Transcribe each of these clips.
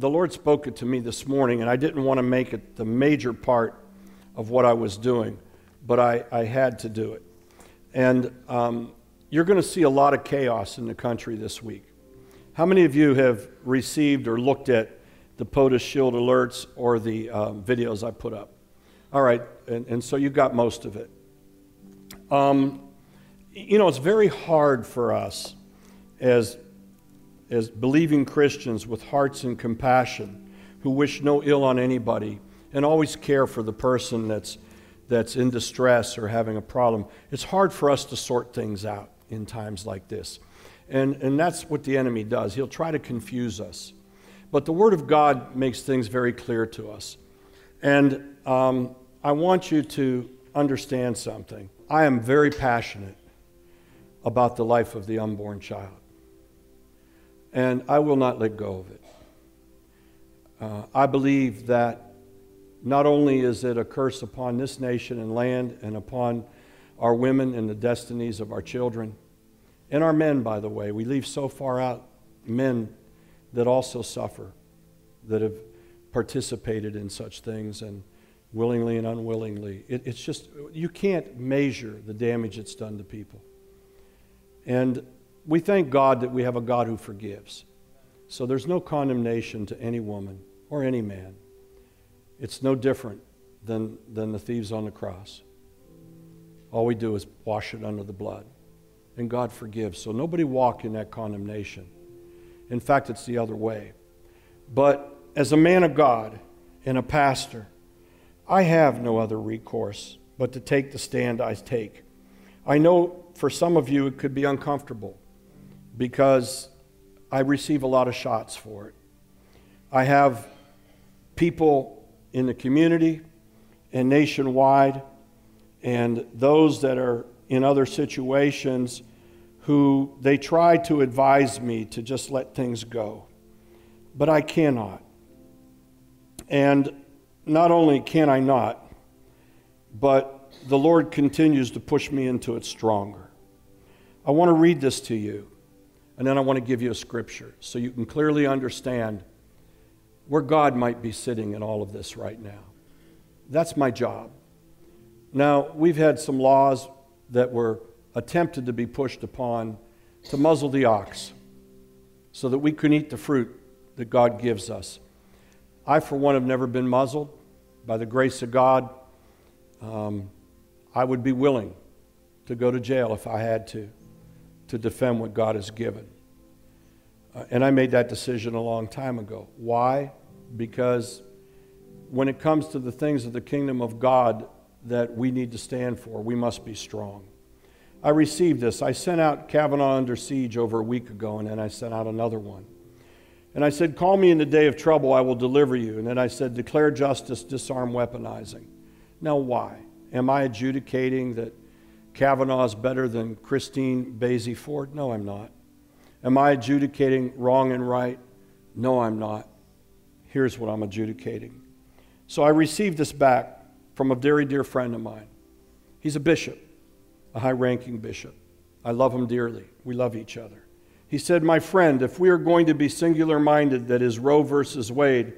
the Lord spoke it to me this morning, and I didn't want to make it the major part of what I was doing, but I, I had to do it. And um, you're going to see a lot of chaos in the country this week. How many of you have received or looked at the POTUS Shield alerts or the um, videos I put up? All right, and, and, so you got most of it. Um, you know, it's very hard for us as, as believing Christians with hearts and compassion who wish no ill on anybody and always care for the person that's, that's in distress or having a problem. It's hard for us to sort things out in times like this. And, and that's what the enemy does. He'll try to confuse us. But the Word of God makes things very clear to us. And um, I want you to understand something. I am very passionate about the life of the unborn child. And I will not let go of it. Uh, I believe that not only is it a curse upon this nation and land and upon our women and the destinies of our children, and our men, by the way. We leave so far out men that also suffer, that have participated in such things and willingly and unwillingly. It, it's just, you can't measure the damage it's done to people. And we thank God that we have a God who forgives. So there's no condemnation to any woman or any man. It's no different than, than the thieves on the cross. All we do is wash it under the blood and God forgives. So nobody walk in that condemnation. In fact, it's the other way. But as a man of God and a pastor, I have no other recourse but to take the stand I take. I know for some of you it could be uncomfortable because I receive a lot of shots for it. I have people in the community and nationwide, and those that are in other situations who they try to advise me to just let things go. But I cannot. And not only can I not, but the Lord continues to push me into it stronger. I want to read this to you, and then I want to give you a scripture so you can clearly understand where God might be sitting in all of this right now. That's my job. Now, we've had some laws that were attempted to be pushed upon to muzzle the ox so that we can eat the fruit that God gives us. I, for one, have never been muzzled. By the grace of God, um, I would be willing to go to jail if I had to, to defend what God has given. Uh, and I made that decision a long time ago. Why? Because when it comes to the things of the kingdom of God that we need to stand for, we must be strong. I received this. I sent out Kavanaugh Under Siege over a week ago, and then I sent out another one. And I said, Call me in the day of trouble, I will deliver you. And then I said, Declare justice, disarm weaponizing. Now, why? Am I adjudicating that Kavanaugh is better than Christine Blasey Ford? No, I'm not. Am I adjudicating wrong and right? No, I'm not. Here's what I'm adjudicating. So I received this back from a very dear friend of mine. He's a bishop a high ranking bishop. I love him dearly. We love each other. He said, My friend, if we are going to be singular minded, that is Roe versus Wade,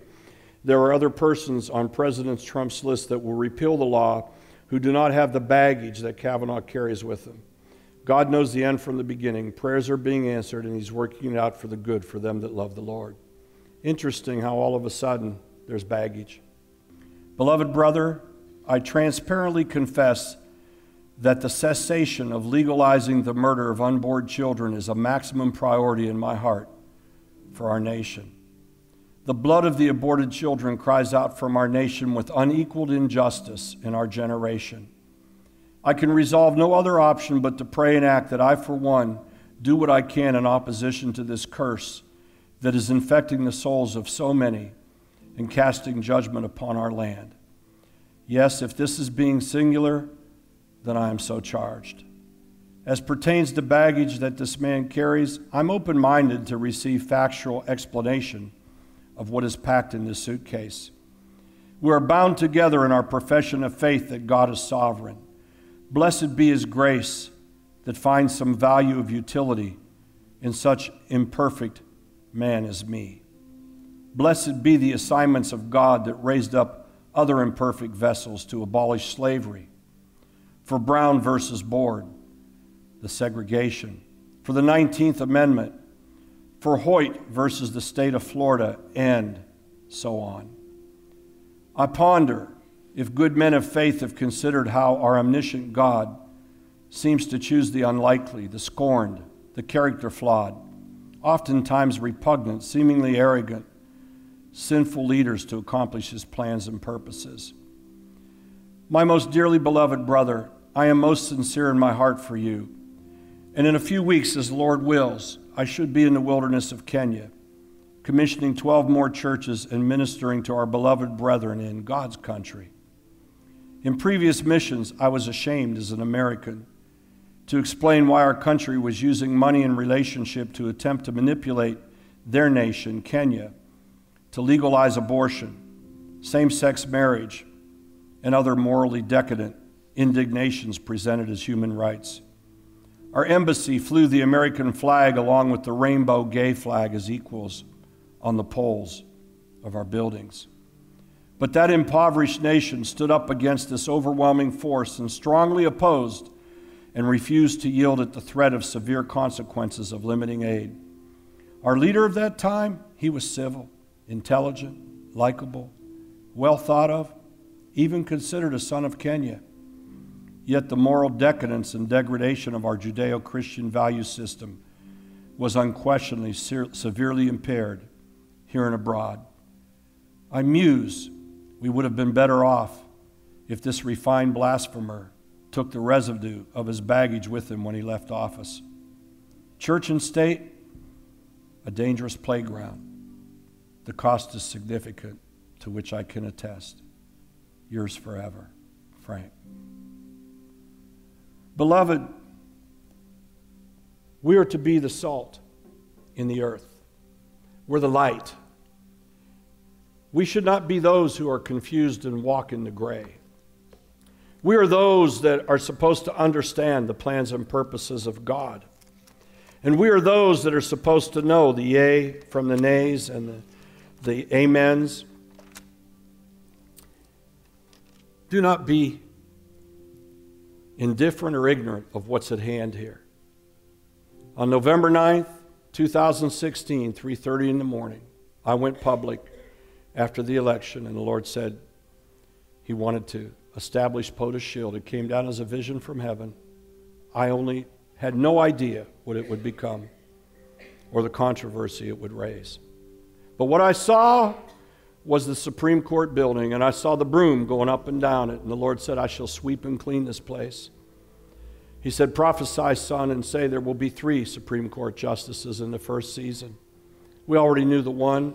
there are other persons on President Trump's list that will repeal the law who do not have the baggage that Kavanaugh carries with him. God knows the end from the beginning. Prayers are being answered, and He's working it out for the good for them that love the Lord. Interesting how all of a sudden there's baggage. Beloved brother, I transparently confess that the cessation of legalizing the murder of unborn children is a maximum priority in my heart for our nation. The blood of the aborted children cries out from our nation with unequaled injustice in our generation. I can resolve no other option but to pray and act that I, for one, do what I can in opposition to this curse that is infecting the souls of so many and casting judgment upon our land. Yes, if this is being singular, then I am so charged. As pertains to baggage that this man carries, I'm open minded to receive factual explanation of what is packed in this suitcase. We are bound together in our profession of faith that God is sovereign. Blessed be his grace that finds some value of utility in such imperfect man as me. Blessed be the assignments of God that raised up other imperfect vessels to abolish slavery. For Brown versus Board, the segregation. For the 19th Amendment. For Hoyt versus the state of Florida, and so on. I ponder if good men of faith have considered how our omniscient God seems to choose the unlikely, the scorned, the character flawed, oftentimes repugnant, seemingly arrogant, sinful leaders to accomplish his plans and purposes. My most dearly beloved brother, I am most sincere in my heart for you. And in a few weeks, as the Lord wills, I should be in the wilderness of Kenya, commissioning 12 more churches and ministering to our beloved brethren in God's country. In previous missions, I was ashamed as an American to explain why our country was using money and relationship to attempt to manipulate their nation, Kenya, to legalize abortion, same sex marriage, and other morally decadent indignations presented as human rights. Our embassy flew the American flag along with the rainbow gay flag as equals on the poles of our buildings. But that impoverished nation stood up against this overwhelming force and strongly opposed and refused to yield at the threat of severe consequences of limiting aid. Our leader of that time, he was civil, intelligent, likable, well thought of, even considered a son of Kenya. Yet the moral decadence and degradation of our Judeo Christian value system was unquestionably severely impaired here and abroad. I muse we would have been better off if this refined blasphemer took the residue of his baggage with him when he left office. Church and state, a dangerous playground. The cost is significant, to which I can attest. Yours forever, Frank. Beloved, we are to be the salt in the earth. We're the light. We should not be those who are confused and walk in the gray. We are those that are supposed to understand the plans and purposes of God. And we are those that are supposed to know the yea from the nays and the, the amens. Do not be indifferent or ignorant of what's at hand here. On November 9th, 2016, 3:30 in the morning, I went public after the election and the Lord said he wanted to establish POTUS Shield. It came down as a vision from heaven. I only had no idea what it would become or the controversy it would raise. But what I saw was the Supreme Court building, and I saw the broom going up and down it. And the Lord said, I shall sweep and clean this place. He said, Prophesy, son, and say there will be three Supreme Court justices in the first season. We already knew the one.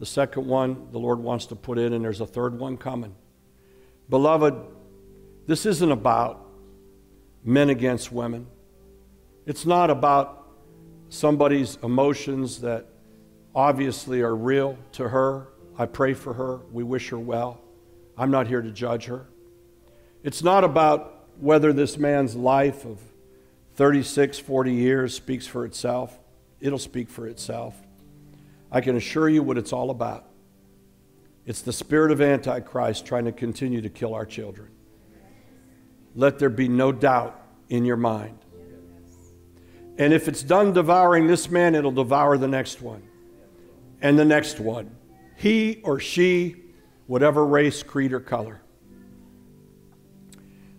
The second one, the Lord wants to put in, and there's a third one coming. Beloved, this isn't about men against women. It's not about somebody's emotions that obviously are real to her. I pray for her. We wish her well. I'm not here to judge her. It's not about whether this man's life of 36, 40 years speaks for itself. It'll speak for itself. I can assure you what it's all about. It's the spirit of Antichrist trying to continue to kill our children. Let there be no doubt in your mind. And if it's done devouring this man, it'll devour the next one and the next one. He or she, whatever race, creed, or color.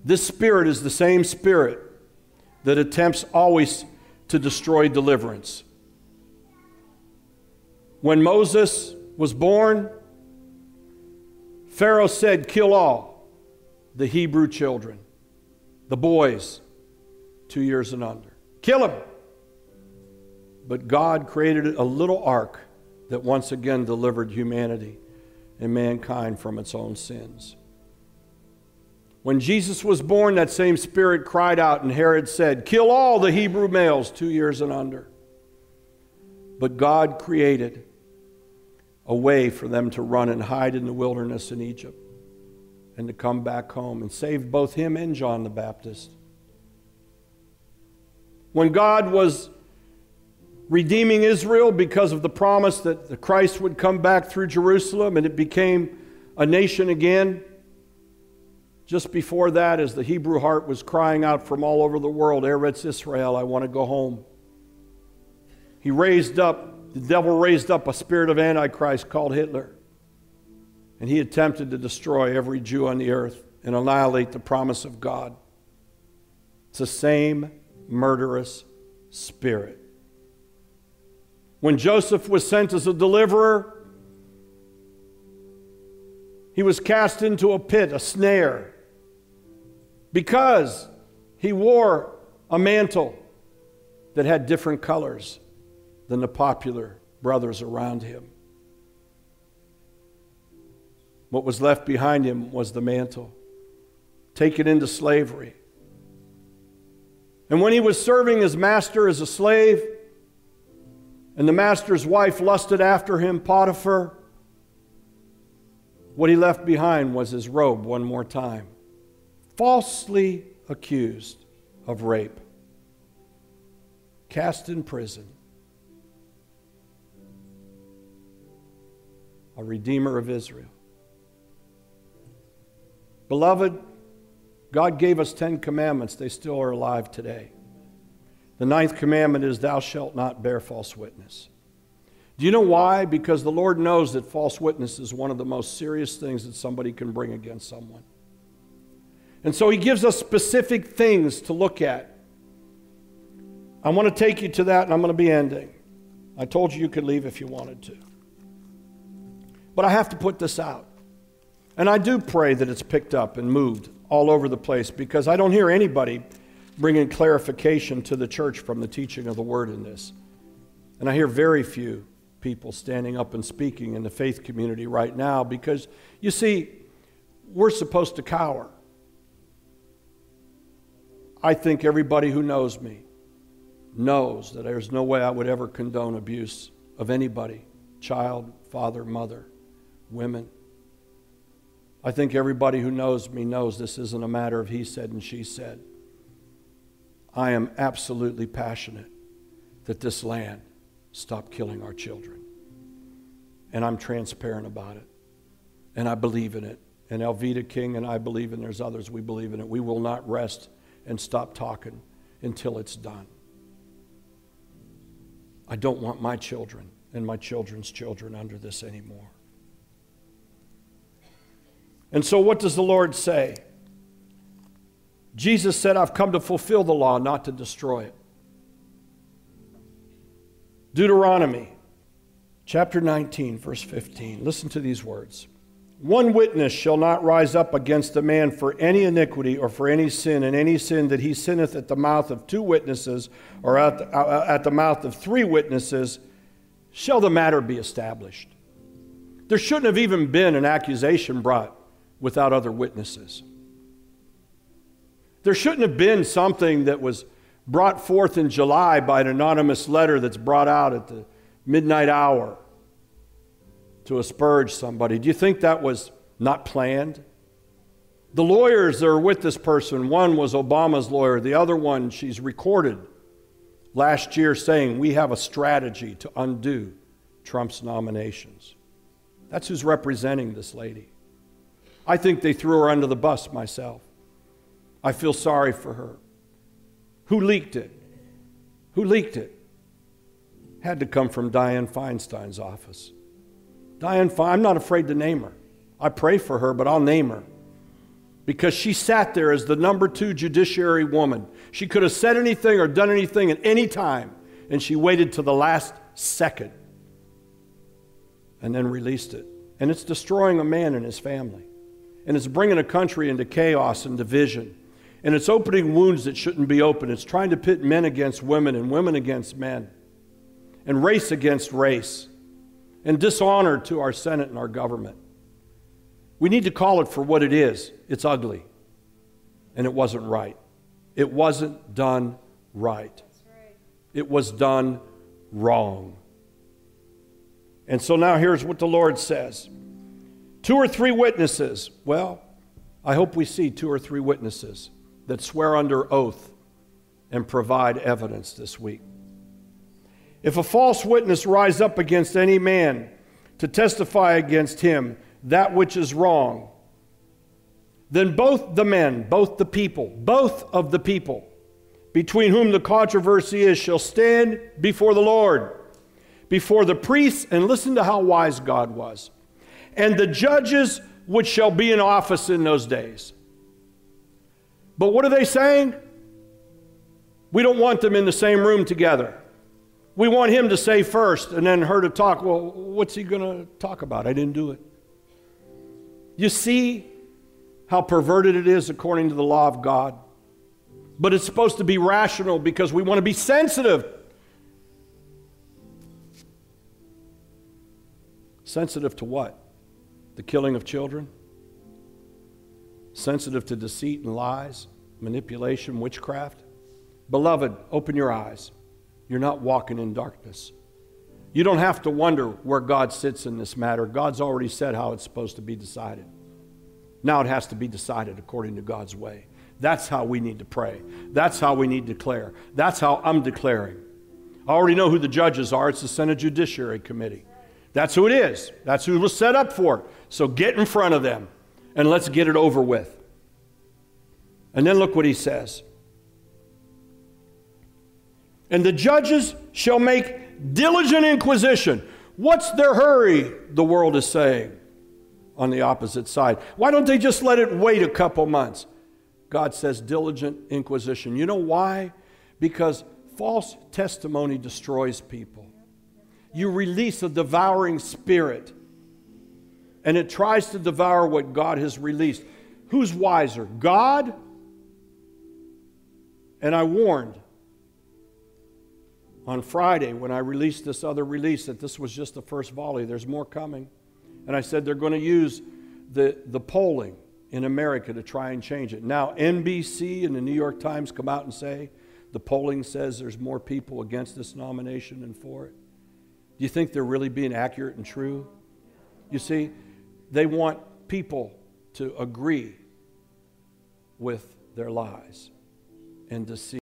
This spirit is the same spirit that attempts always to destroy deliverance. When Moses was born, Pharaoh said, Kill all the Hebrew children, the boys, two years and under. Kill them. But God created a little ark that once again delivered humanity and mankind from its own sins. When Jesus was born, that same spirit cried out, and Herod said, Kill all the Hebrew males two years and under. But God created a way for them to run and hide in the wilderness in Egypt and to come back home and saved both him and John the Baptist. When God was redeeming Israel because of the promise that the Christ would come back through Jerusalem and it became a nation again. Just before that, as the Hebrew heart was crying out from all over the world, Eretz Israel, I want to go home. He raised up, the devil raised up a spirit of Antichrist called Hitler. And he attempted to destroy every Jew on the earth and annihilate the promise of God. It's the same murderous spirit. When Joseph was sent as a deliverer, he was cast into a pit, a snare, because he wore a mantle that had different colors than the popular brothers around him. What was left behind him was the mantle, taken into slavery. And when he was serving his master as a slave, and the master's wife lusted after him, Potiphar, what he left behind was his robe one more time, falsely accused of rape, cast in prison. A redeemer of Israel. Beloved, God gave us Ten Commandments. They still are alive today. The ninth commandment is, Thou shalt not bear false witness. Do you know why? Because the Lord knows that false witness is one of the most serious things that somebody can bring against someone. And so He gives us specific things to look at. I want to take you to that, and I'm going to be ending. I told you you could leave if you wanted to. But I have to put this out. And I do pray that it's picked up and moved all over the place because I don't hear anybody bringing clarification to the church from the teaching of the word in this. And I hear very few people standing up and speaking in the faith community right now because, you see, we're supposed to cower. I think everybody who knows me knows that there's no way I would ever condone abuse of anybody child, father, mother, women. I think everybody who knows me knows this isn't a matter of he said and she said. I am absolutely passionate that this land stop killing our children. And I'm transparent about it. And I believe in it. And Alveda King and I believe, and there's others we believe in it. We will not rest and stop talking until it's done. I don't want my children and my children's children under this anymore. And so, what does the Lord say? Jesus said, I've come to fulfill the law, not to destroy it. Deuteronomy chapter 19, verse 15. Listen to these words. One witness shall not rise up against a man for any iniquity or for any sin, and any sin that he sinneth at the mouth of two witnesses or at the, uh, at the mouth of three witnesses, shall the matter be established. There shouldn't have even been an accusation brought without other witnesses. There shouldn't have been something that was brought forth in July by an anonymous letter that's brought out at the midnight hour to asperge somebody. Do you think that was not planned? The lawyers that are with this person, one was Obama's lawyer, the other one she's recorded last year saying, We have a strategy to undo Trump's nominations. That's who's representing this lady. I think they threw her under the bus myself. I feel sorry for her. Who leaked it? Who leaked it? Had to come from Dianne Feinstein's office. Dianne Fein, I'm not afraid to name her. I pray for her, but I'll name her. Because she sat there as the number two judiciary woman. She could have said anything or done anything at any time, and she waited to the last second and then released it. And it's destroying a man and his family and it's bringing a country into chaos and division. And it's opening wounds that shouldn't be open. It's trying to pit men against women and women against men, and race against race, and dishonor to our Senate and our government. We need to call it for what it is it's ugly, and it wasn't right. It wasn't done right. It was done wrong. And so now here's what the Lord says. Two or three witnesses. Well, I hope we see two or three witnesses that swear under oath and provide evidence this week. If a false witness rise up against any man to testify against him that which is wrong, then both the men, both the people, both of the people between whom the controversy is shall stand before the Lord, before the priests, and listen to how wise God was, and the judges which shall be in office in those days. But what are they saying? We don't want them in the same room together. We want him to say first and then her to talk. Well, what's he going to talk about? I didn't do it. You see how perverted it is according to the law of God? But it's supposed to be rational because we want to be sensitive. Sensitive to what? The killing of children? Sensitive to deceit and lies, manipulation, witchcraft? Beloved, open your eyes. You're not walking in darkness. You don't have to wonder where God sits in this matter. God's already said how it's supposed to be decided. Now it has to be decided according to God's way. That's how we need to pray. That's how we need to declare. That's how I'm declaring. I already know who the judges are. It's the Senate Judiciary Committee. That's who it is. That's who was set up for it. So get in front of them and let's get it over with. And then look what he says. And the judges shall make diligent inquisition. What's their hurry? The world is saying on the opposite side. Why don't they just let it wait a couple months? God says diligent inquisition. You know why? Because false testimony destroys people. You release a devouring spirit, and it tries to devour what God has released. Who's wiser, God? And I warned on Friday when I released this other release that this was just the first volley. There's more coming. And I said they're going to use the, the polling in America to try and change it. Now, NBC and the New York Times come out and say the polling says there's more people against this nomination than for it. Do you think they're really being accurate and true? You see, they want people to agree with their lies and deceive.